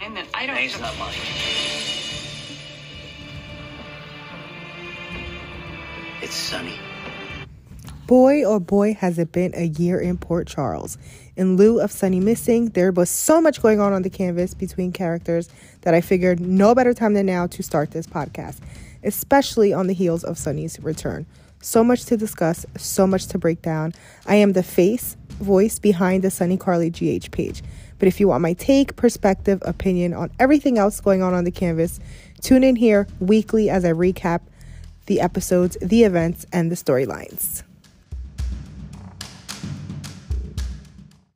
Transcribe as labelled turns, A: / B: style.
A: And then I don't.
B: Name's not mine. It's Sonny.
C: Boy, oh boy, has it been a year in Port Charles. In lieu of Sonny missing, there was so much going on on the canvas between characters that I figured no better time than now to start this podcast, especially on the heels of Sonny's return. So much to discuss, so much to break down. I am the face, voice behind the Sonny Carly GH page. But if you want my take, perspective, opinion on everything else going on on the canvas, tune in here weekly as I recap the episodes, the events, and the storylines.